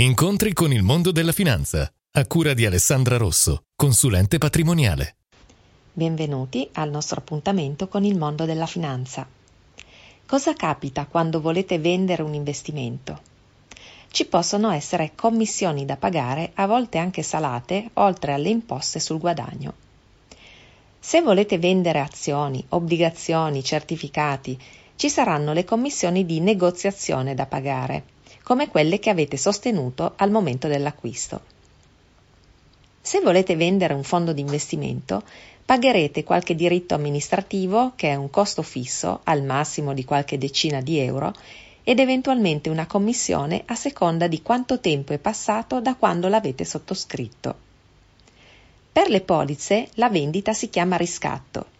Incontri con il mondo della finanza, a cura di Alessandra Rosso, consulente patrimoniale. Benvenuti al nostro appuntamento con il mondo della finanza. Cosa capita quando volete vendere un investimento? Ci possono essere commissioni da pagare, a volte anche salate, oltre alle imposte sul guadagno. Se volete vendere azioni, obbligazioni, certificati, ci saranno le commissioni di negoziazione da pagare come quelle che avete sostenuto al momento dell'acquisto. Se volete vendere un fondo di investimento, pagherete qualche diritto amministrativo, che è un costo fisso, al massimo di qualche decina di euro, ed eventualmente una commissione a seconda di quanto tempo è passato da quando l'avete sottoscritto. Per le polizze la vendita si chiama riscatto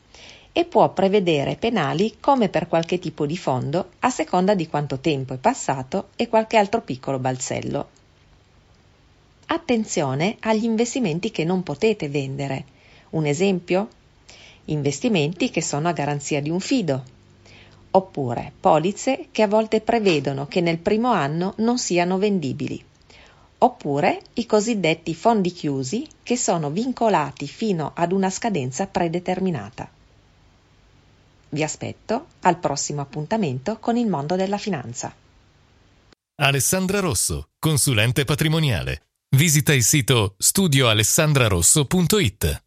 e può prevedere penali come per qualche tipo di fondo a seconda di quanto tempo è passato e qualche altro piccolo balzello. Attenzione agli investimenti che non potete vendere. Un esempio? Investimenti che sono a garanzia di un fido. Oppure polizze che a volte prevedono che nel primo anno non siano vendibili. Oppure i cosiddetti fondi chiusi che sono vincolati fino ad una scadenza predeterminata. Vi aspetto al prossimo appuntamento con il mondo della finanza. Alessandra Rosso, consulente patrimoniale. Visita il sito studioalessandrarosso.it.